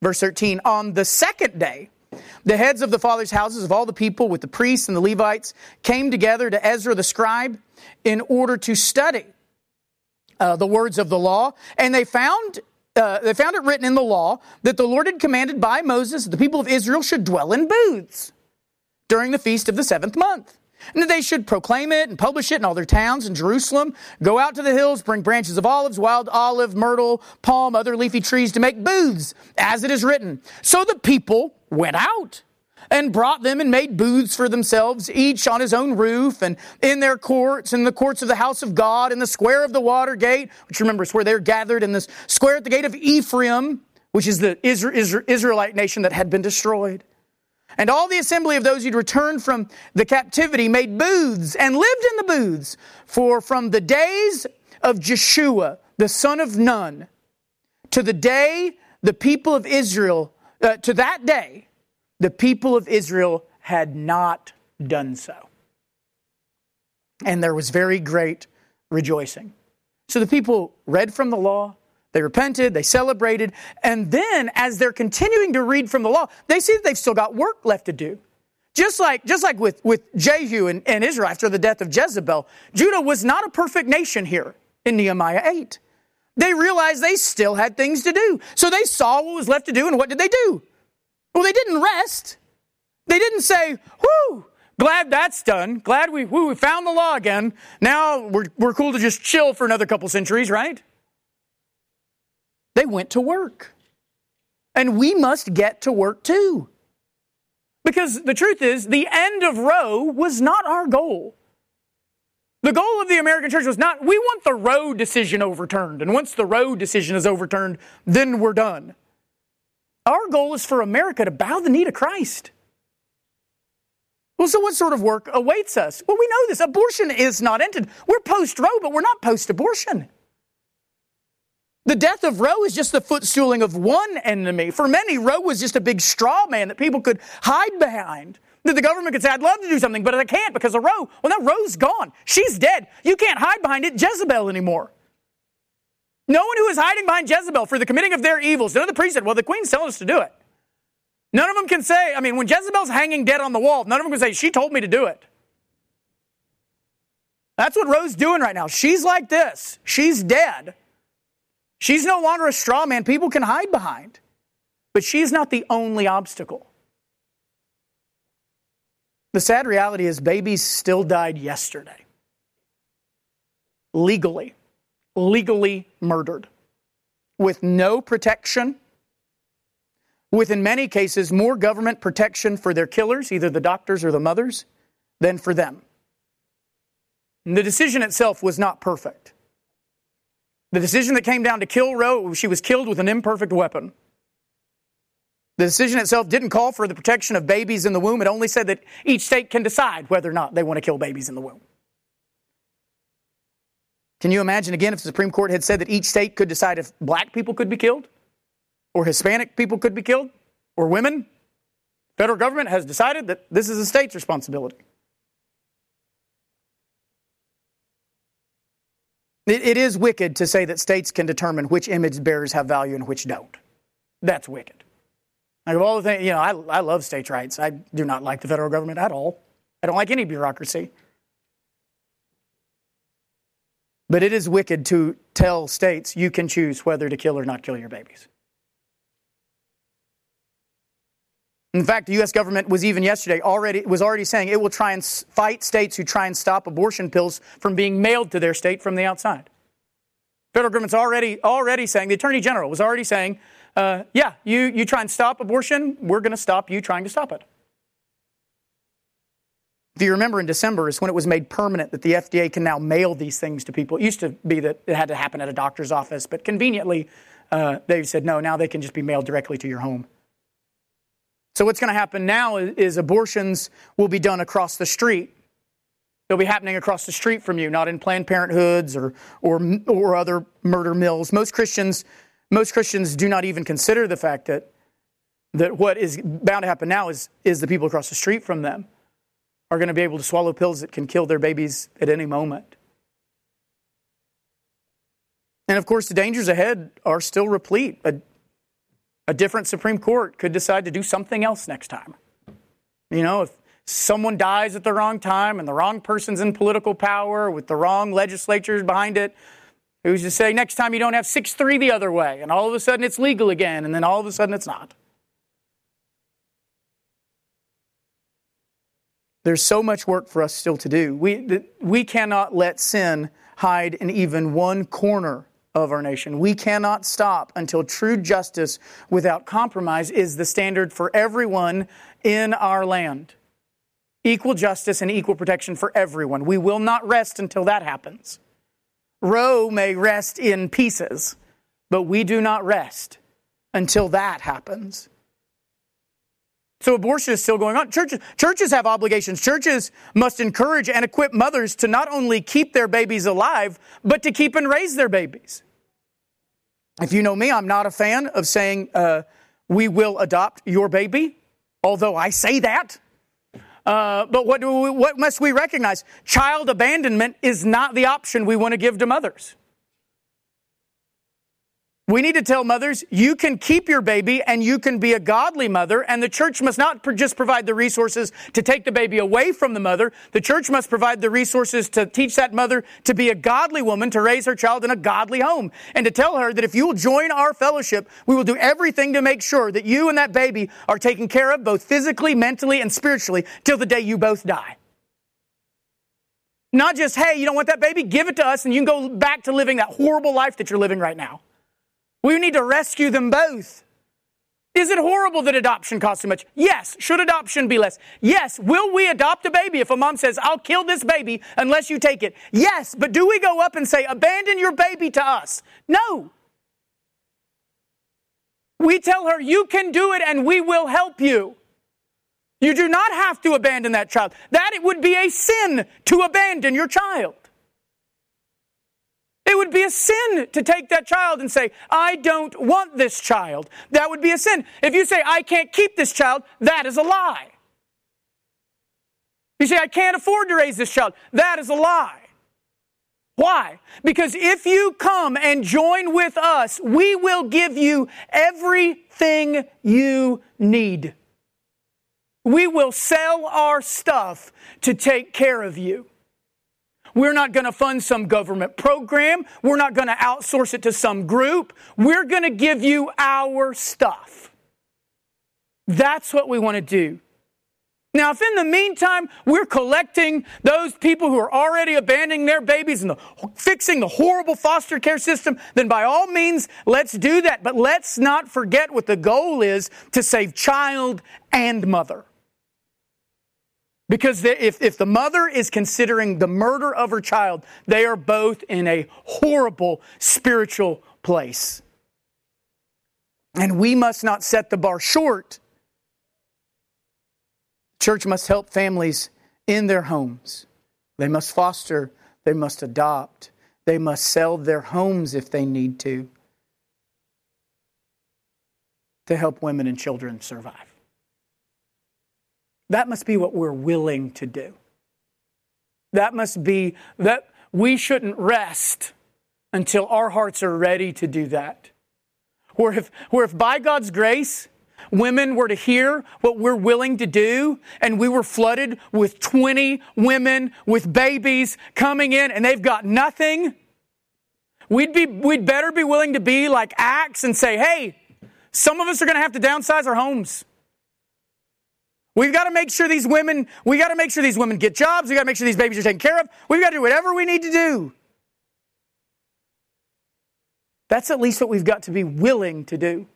Verse 13, on the second day, the heads of the fathers' houses of all the people with the priests and the Levites came together to Ezra the scribe in order to study uh, the words of the law, and they found uh, they found it written in the law that the Lord had commanded by Moses that the people of Israel should dwell in booths during the feast of the seventh month. And that they should proclaim it and publish it in all their towns in Jerusalem, go out to the hills, bring branches of olives, wild olive, myrtle, palm, other leafy trees to make booths, as it is written. So the people went out and brought them and made booths for themselves, each on his own roof and in their courts, in the courts of the house of God, in the square of the water gate, which remember is where they're gathered, in the square at the gate of Ephraim, which is the Israelite nation that had been destroyed. And all the assembly of those who'd returned from the captivity made booths and lived in the booths. For from the days of Jeshua, the son of Nun, to the day the people of Israel, uh, to that day, the people of Israel had not done so. And there was very great rejoicing. So the people read from the law, they repented, they celebrated, and then as they're continuing to read from the law, they see that they've still got work left to do. Just like, just like with, with Jehu and, and Israel after the death of Jezebel, Judah was not a perfect nation here in Nehemiah 8. They realized they still had things to do. So they saw what was left to do, and what did they do? Well, they didn't rest. They didn't say, whoo, glad that's done. Glad we, we found the law again. Now we're, we're cool to just chill for another couple centuries, right? They went to work. And we must get to work too. Because the truth is, the end of Roe was not our goal. The goal of the American church was not, we want the Roe decision overturned. And once the Roe decision is overturned, then we're done. Our goal is for America to bow the knee to Christ. Well, so what sort of work awaits us? Well, we know this. Abortion is not ended. We're post Roe, but we're not post abortion. The death of Roe is just the footstooling of one enemy. For many, Roe was just a big straw man that people could hide behind. That the government could say, I'd love to do something, but I can't because of Roe. Well, now Roe's gone. She's dead. You can't hide behind it Jezebel anymore. No one who is hiding behind Jezebel for the committing of their evils. None of the priests said, well, the queen's telling us to do it. None of them can say, I mean, when Jezebel's hanging dead on the wall, none of them can say, she told me to do it. That's what Roe's doing right now. She's like this. She's dead. She's no longer a straw man people can hide behind. But she's not the only obstacle. The sad reality is, babies still died yesterday. Legally. Legally murdered. With no protection. With, in many cases, more government protection for their killers, either the doctors or the mothers, than for them. And the decision itself was not perfect. The decision that came down to kill Roe, she was killed with an imperfect weapon. The decision itself didn't call for the protection of babies in the womb. It only said that each state can decide whether or not they want to kill babies in the womb. Can you imagine again if the Supreme Court had said that each state could decide if black people could be killed, or Hispanic people could be killed, or women? Federal government has decided that this is a state's responsibility. It, it is wicked to say that states can determine which image bearers have value and which don't. That's wicked. Like of all the things, you know, I, I love states' rights. I do not like the federal government at all. I don't like any bureaucracy. But it is wicked to tell states you can choose whether to kill or not kill your babies. In fact, the U.S. government was even yesterday already was already saying it will try and fight states who try and stop abortion pills from being mailed to their state from the outside. Federal government's already already saying the attorney general was already saying uh, yeah, you, you try and stop abortion, we're going to stop you trying to stop it. If you remember in December is when it was made permanent that the FDA can now mail these things to people. It used to be that it had to happen at a doctor's office, but conveniently uh, they said no, now they can just be mailed directly to your home. So what's going to happen now is, is abortions will be done across the street. They'll be happening across the street from you, not in Planned Parenthoods or, or, or other murder mills. Most Christians most Christians do not even consider the fact that, that what is bound to happen now is, is the people across the street from them are going to be able to swallow pills that can kill their babies at any moment. And of course, the dangers ahead are still replete. A, a different Supreme Court could decide to do something else next time. You know, if someone dies at the wrong time and the wrong person's in political power with the wrong legislatures behind it, Who's to say next time you don't have 6 3 the other way, and all of a sudden it's legal again, and then all of a sudden it's not? There's so much work for us still to do. We, we cannot let sin hide in even one corner of our nation. We cannot stop until true justice without compromise is the standard for everyone in our land. Equal justice and equal protection for everyone. We will not rest until that happens. Roe may rest in pieces, but we do not rest until that happens. So abortion is still going on. Churches, churches have obligations. Churches must encourage and equip mothers to not only keep their babies alive, but to keep and raise their babies. If you know me, I'm not a fan of saying, uh, we will adopt your baby, although I say that. Uh, but what, we, what must we recognize? Child abandonment is not the option we want to give to mothers. We need to tell mothers, you can keep your baby and you can be a godly mother, and the church must not just provide the resources to take the baby away from the mother. The church must provide the resources to teach that mother to be a godly woman, to raise her child in a godly home, and to tell her that if you will join our fellowship, we will do everything to make sure that you and that baby are taken care of both physically, mentally, and spiritually till the day you both die. Not just, hey, you don't want that baby? Give it to us and you can go back to living that horrible life that you're living right now. We need to rescue them both. Is it horrible that adoption costs so much? Yes. Should adoption be less? Yes. Will we adopt a baby if a mom says, I'll kill this baby unless you take it? Yes. But do we go up and say, abandon your baby to us? No. We tell her, you can do it and we will help you. You do not have to abandon that child. That it would be a sin to abandon your child. It would be a sin to take that child and say, I don't want this child. That would be a sin. If you say, I can't keep this child, that is a lie. You say, I can't afford to raise this child. That is a lie. Why? Because if you come and join with us, we will give you everything you need. We will sell our stuff to take care of you. We're not going to fund some government program. We're not going to outsource it to some group. We're going to give you our stuff. That's what we want to do. Now, if in the meantime we're collecting those people who are already abandoning their babies and the, fixing the horrible foster care system, then by all means, let's do that. But let's not forget what the goal is to save child and mother. Because if, if the mother is considering the murder of her child, they are both in a horrible spiritual place. And we must not set the bar short. Church must help families in their homes. They must foster, they must adopt, they must sell their homes if they need to, to help women and children survive. That must be what we're willing to do. That must be that we shouldn't rest until our hearts are ready to do that. Where if, where if by God's grace, women were to hear what we're willing to do, and we were flooded with 20 women with babies coming in and they've got nothing, we'd, be, we'd better be willing to be like Acts and say, hey, some of us are going to have to downsize our homes. We've got to make sure these women, we got to make sure these women get jobs. We got to make sure these babies are taken care of. We've got to do whatever we need to do. That's at least what we've got to be willing to do.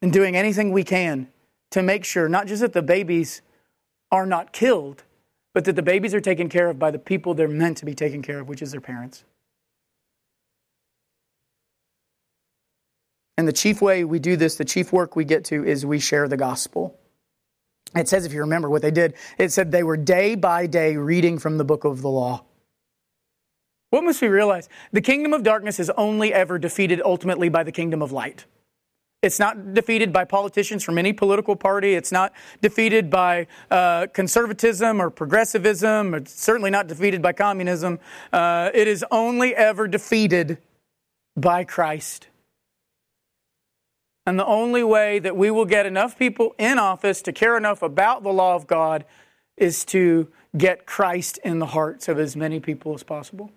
And doing anything we can to make sure not just that the babies are not killed, but that the babies are taken care of by the people they're meant to be taken care of, which is their parents. And the chief way we do this, the chief work we get to, is we share the gospel. It says, if you remember what they did, it said they were day by day reading from the book of the law. What must we realize? The kingdom of darkness is only ever defeated ultimately by the kingdom of light. It's not defeated by politicians from any political party. It's not defeated by uh, conservatism or progressivism. It's certainly not defeated by communism. Uh, it is only ever defeated by Christ. And the only way that we will get enough people in office to care enough about the law of God is to get Christ in the hearts of as many people as possible.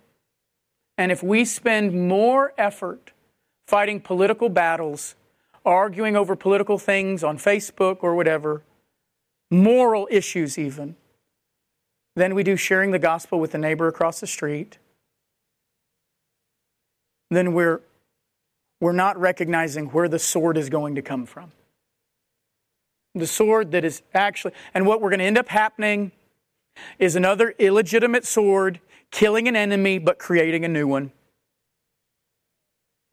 And if we spend more effort fighting political battles, arguing over political things on Facebook or whatever, moral issues even, than we do sharing the gospel with the neighbor across the street, then we're we're not recognizing where the sword is going to come from. The sword that is actually, and what we're going to end up happening is another illegitimate sword killing an enemy but creating a new one.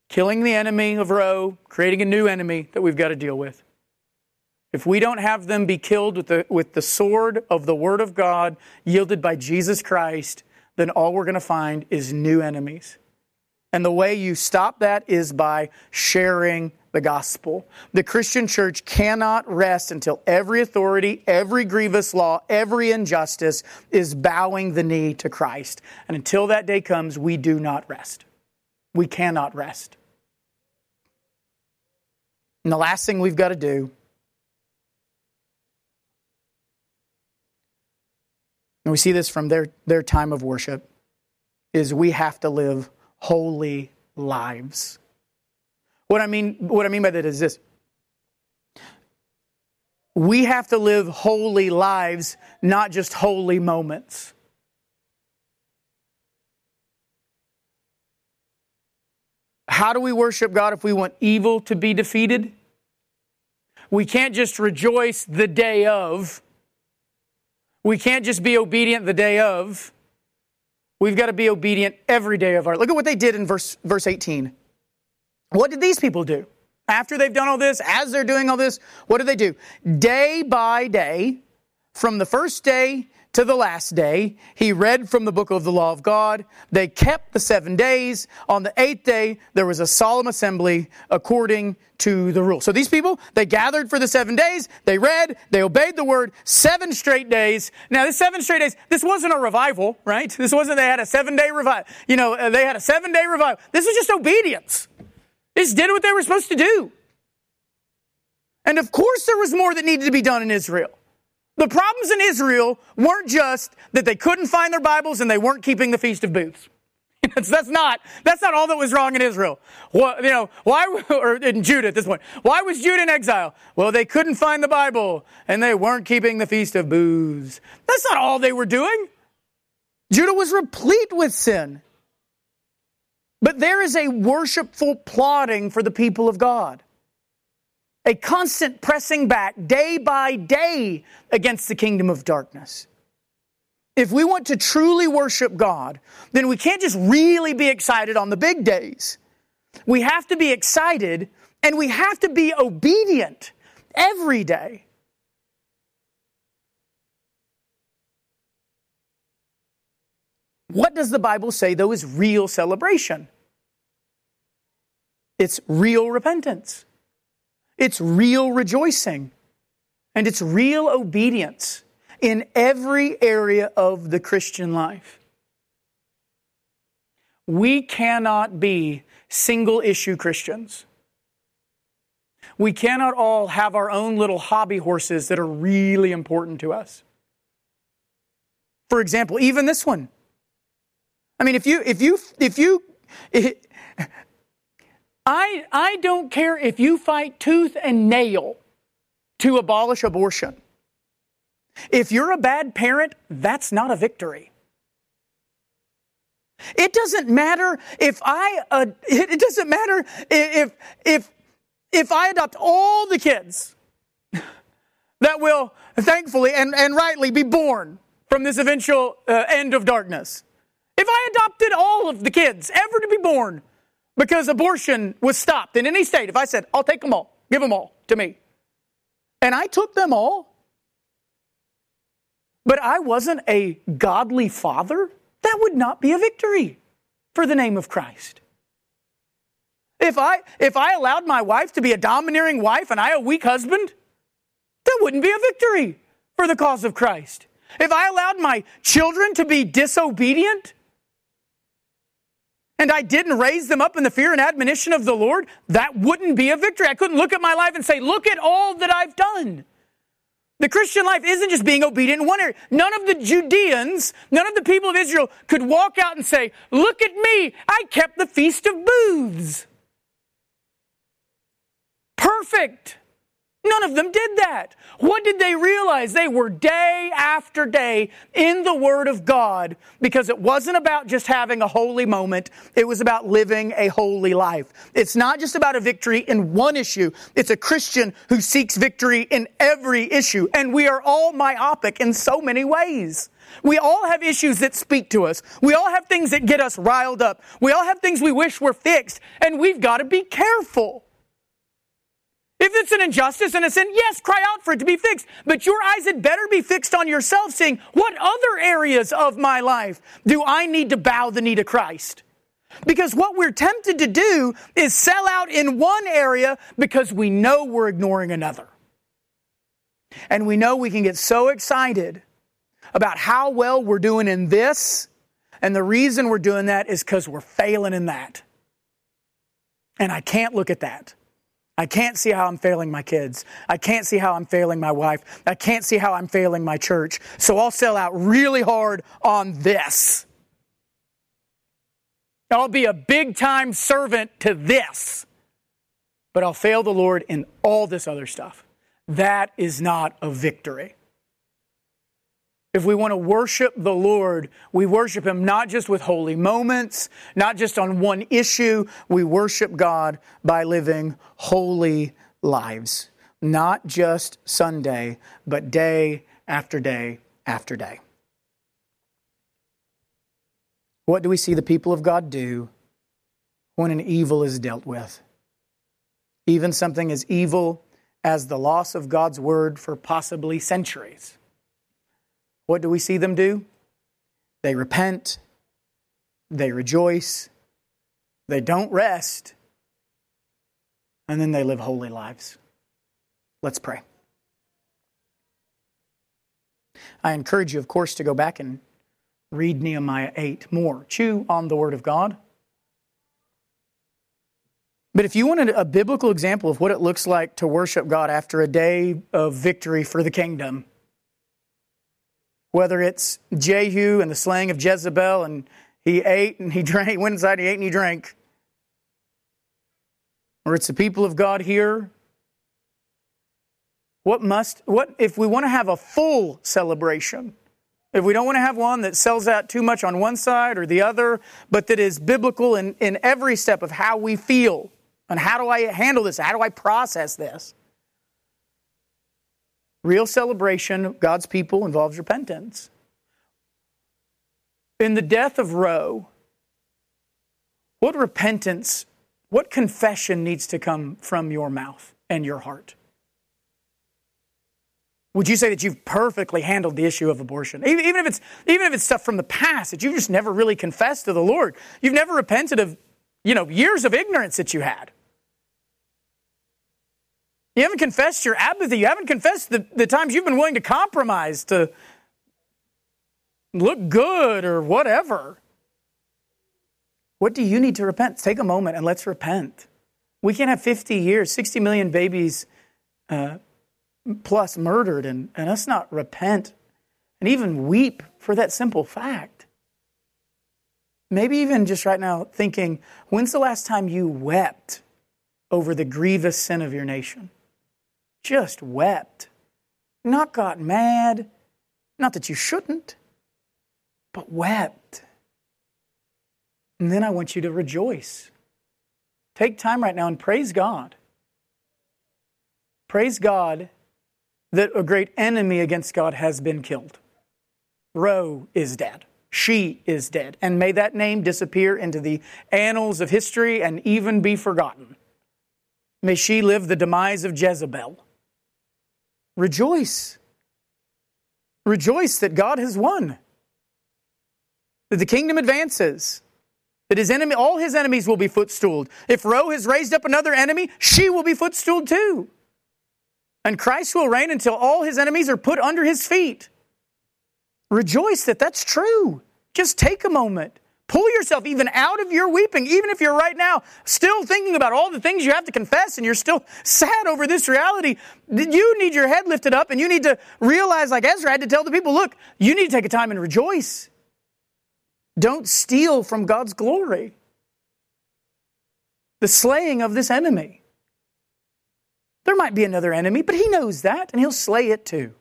Killing the enemy of Roe, creating a new enemy that we've got to deal with. If we don't have them be killed with the, with the sword of the Word of God yielded by Jesus Christ, then all we're going to find is new enemies. And the way you stop that is by sharing the gospel. The Christian church cannot rest until every authority, every grievous law, every injustice is bowing the knee to Christ. And until that day comes, we do not rest. we cannot rest. And the last thing we've got to do and we see this from their, their time of worship, is we have to live holy lives. What I mean, what I mean by that is this. We have to live holy lives, not just holy moments. How do we worship God if we want evil to be defeated? We can't just rejoice the day of. We can't just be obedient the day of. We've got to be obedient every day of our. Look at what they did in verse verse 18. What did these people do? After they've done all this, as they're doing all this, what do they do? Day by day, from the first day to the last day. He read from the book of the law of God. They kept the seven days. On the eighth day, there was a solemn assembly according to the rule. So these people, they gathered for the seven days. They read, they obeyed the word seven straight days. Now, this seven straight days, this wasn't a revival, right? <laughs> This wasn't they had a seven day revival. You know, uh, they had a seven day revival. This was just obedience. They just did what they were supposed to do. And of course, there was more that needed to be done in Israel. The problems in Israel weren't just that they couldn't find their Bibles and they weren't keeping the Feast of Booths. <laughs> that's, not that's not all that was wrong in Israel. You know why <laughs> or in Judah at this point? Why was Judah in exile? Well, they couldn't find the Bible and they weren't keeping the Feast of Booths. That's not all they were doing. Judah was replete with sin. But there is a worshipful plotting for the people of God a constant pressing back day by day against the kingdom of darkness. If we want to truly worship God, then we can't just really be excited on the big days. We have to be excited and we have to be obedient every day. What does the Bible say, though, is real celebration? It's real repentance. It's real rejoicing and it's real obedience in every area of the Christian life. We cannot be single issue Christians. We cannot all have our own little hobby horses that are really important to us. For example, even this one. I mean, if you, if you, if you, <laughs> I, I don't care if you fight tooth and nail to abolish abortion. If you're a bad parent, that's not a victory. It doesn't matter if I uh, it doesn't matter if if if I adopt all the kids that will thankfully and, and rightly be born from this eventual uh, end of darkness. If I adopted all of the kids ever to be born because abortion was stopped in any state. If I said, I'll take them all, give them all to me, and I took them all, but I wasn't a godly father, that would not be a victory for the name of Christ. If I, if I allowed my wife to be a domineering wife and I a weak husband, that wouldn't be a victory for the cause of Christ. If I allowed my children to be disobedient, and I didn't raise them up in the fear and admonition of the Lord, that wouldn't be a victory. I couldn't look at my life and say, look at all that I've done. The Christian life isn't just being obedient in one area. None of the Judeans, none of the people of Israel could walk out and say, look at me, I kept the Feast of Booths. Perfect. None of them did that. What did they realize? They were day after day in the Word of God because it wasn't about just having a holy moment. It was about living a holy life. It's not just about a victory in one issue. It's a Christian who seeks victory in every issue. And we are all myopic in so many ways. We all have issues that speak to us. We all have things that get us riled up. We all have things we wish were fixed. And we've got to be careful. It's an injustice and a sin, yes, cry out for it to be fixed. But your eyes had better be fixed on yourself, saying, What other areas of my life do I need to bow the knee to Christ? Because what we're tempted to do is sell out in one area because we know we're ignoring another. And we know we can get so excited about how well we're doing in this. And the reason we're doing that is because we're failing in that. And I can't look at that. I can't see how I'm failing my kids. I can't see how I'm failing my wife. I can't see how I'm failing my church. So I'll sell out really hard on this. I'll be a big time servant to this, but I'll fail the Lord in all this other stuff. That is not a victory. If we want to worship the Lord, we worship Him not just with holy moments, not just on one issue. We worship God by living holy lives. Not just Sunday, but day after day after day. What do we see the people of God do when an evil is dealt with? Even something as evil as the loss of God's word for possibly centuries what do we see them do? They repent, they rejoice, they don't rest, and then they live holy lives. Let's pray. I encourage you, of course, to go back and read Nehemiah 8 more. Chew on the Word of God. But if you wanted a biblical example of what it looks like to worship God after a day of victory for the kingdom, whether it's Jehu and the slaying of Jezebel and he ate and he <laughs> drank, he went inside, he ate and he drank, or it's the people of God here. What must, what, if we want to have a full celebration, if we don't want to have one that sells out too much on one side or the other, but that is biblical in, in every step of how we feel and how do I handle this? How do I process this? Real celebration of God's people involves repentance. In the death of Roe, what repentance, what confession needs to come from your mouth and your heart? Would you say that you've perfectly handled the issue of abortion? Even, even, if it's, even if it's stuff from the past that you've just never really confessed to the Lord. You've never repented of, you know, years of ignorance that you had. You haven't confessed your apathy. You haven't confessed the, the times you've been willing to compromise to look good or whatever. What do you need to repent? Take a moment and let's repent. We can't have 50 years, 60 million babies uh, plus murdered, and, and us not repent and even weep for that simple fact. Maybe even just right now thinking, when's the last time you wept over the grievous sin of your nation? Just wept, not got mad, not that you shouldn't, but wept. And then I want you to rejoice. Take time right now and praise God. Praise God that a great enemy against God has been killed. Roe is dead. She is dead. And may that name disappear into the annals of history and even be forgotten. May she live the demise of Jezebel. Rejoice. Rejoice that God has won, that the kingdom advances, that his enemy, all his enemies will be footstooled. If Roe has raised up another enemy, she will be footstooled too. And Christ will reign until all his enemies are put under his feet. Rejoice that that's true. Just take a moment. Pull yourself even out of your weeping, even if you're right now still thinking about all the things you have to confess and you're still sad over this reality. You need your head lifted up and you need to realize, like Ezra had to tell the people, look, you need to take a time and rejoice. Don't steal from God's glory. The slaying of this enemy. There might be another enemy, but he knows that and he'll slay it too.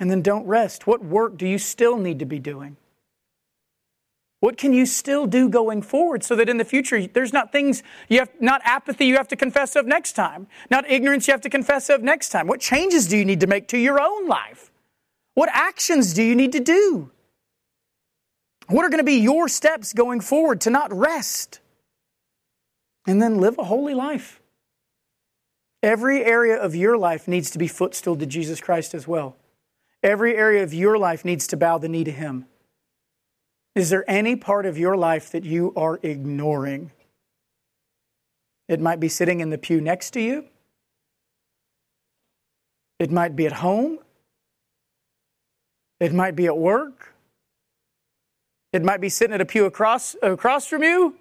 And then don't rest. What work do you still need to be doing? What can you still do going forward so that in the future there's not things you have, not apathy you have to confess of next time, not ignorance you have to confess of next time? What changes do you need to make to your own life? What actions do you need to do? What are going to be your steps going forward to not rest and then live a holy life? Every area of your life needs to be footstool to Jesus Christ as well. Every area of your life needs to bow the knee to Him. Is there any part of your life that you are ignoring? It might be sitting in the pew next to you. It might be at home. It might be at work. It might be sitting at a pew across, across from you.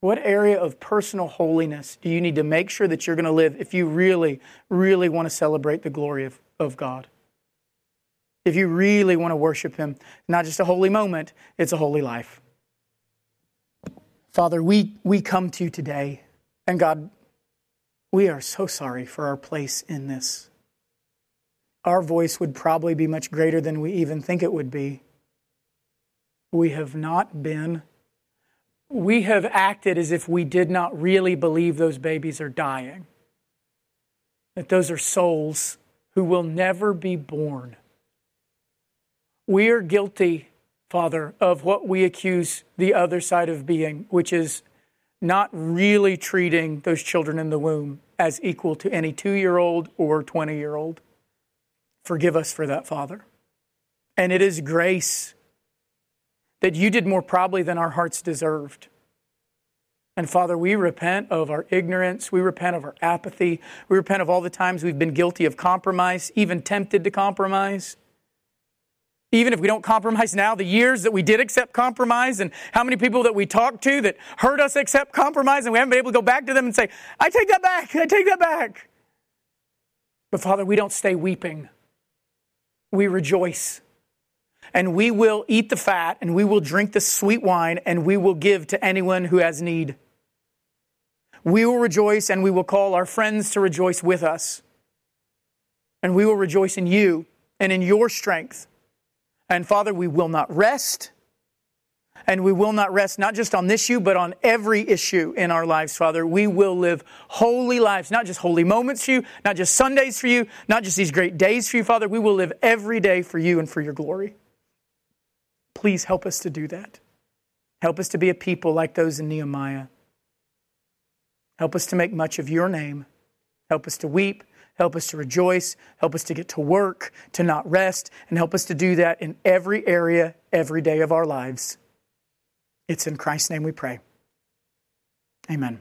What area of personal holiness do you need to make sure that you're going to live if you really, really want to celebrate the glory of, of God? If you really want to worship Him, not just a holy moment, it's a holy life. Father, we, we come to you today, and God, we are so sorry for our place in this. Our voice would probably be much greater than we even think it would be. We have not been we have acted as if we did not really believe those babies are dying, that those are souls who will never be born. We are guilty, Father, of what we accuse the other side of being, which is not really treating those children in the womb as equal to any two year old or 20 year old. Forgive us for that, Father. And it is grace that you did more probably than our hearts deserved. And Father, we repent of our ignorance. We repent of our apathy. We repent of all the times we've been guilty of compromise, even tempted to compromise. Even if we don't compromise now, the years that we did accept compromise and how many people that we talked to that heard us accept compromise and we haven't been able to go back to them and say, I take that back, I take that back. But Father, we don't stay weeping. We rejoice and we will eat the fat and we will drink the sweet wine and we will give to anyone who has need. We will rejoice and we will call our friends to rejoice with us. And we will rejoice in you and in your strength. And Father, we will not rest. And we will not rest not just on this issue, but on every issue in our lives, Father. We will live holy lives, not just holy moments for you, not just Sundays for you, not just these great days for you, Father. We will live every day for you and for your glory. Please help us to do that. Help us to be a people like those in Nehemiah. Help us to make much of your name. Help us to weep. Help us to rejoice. Help us to get to work, to not rest, and help us to do that in every area, every day of our lives. It's in Christ's name we pray. Amen.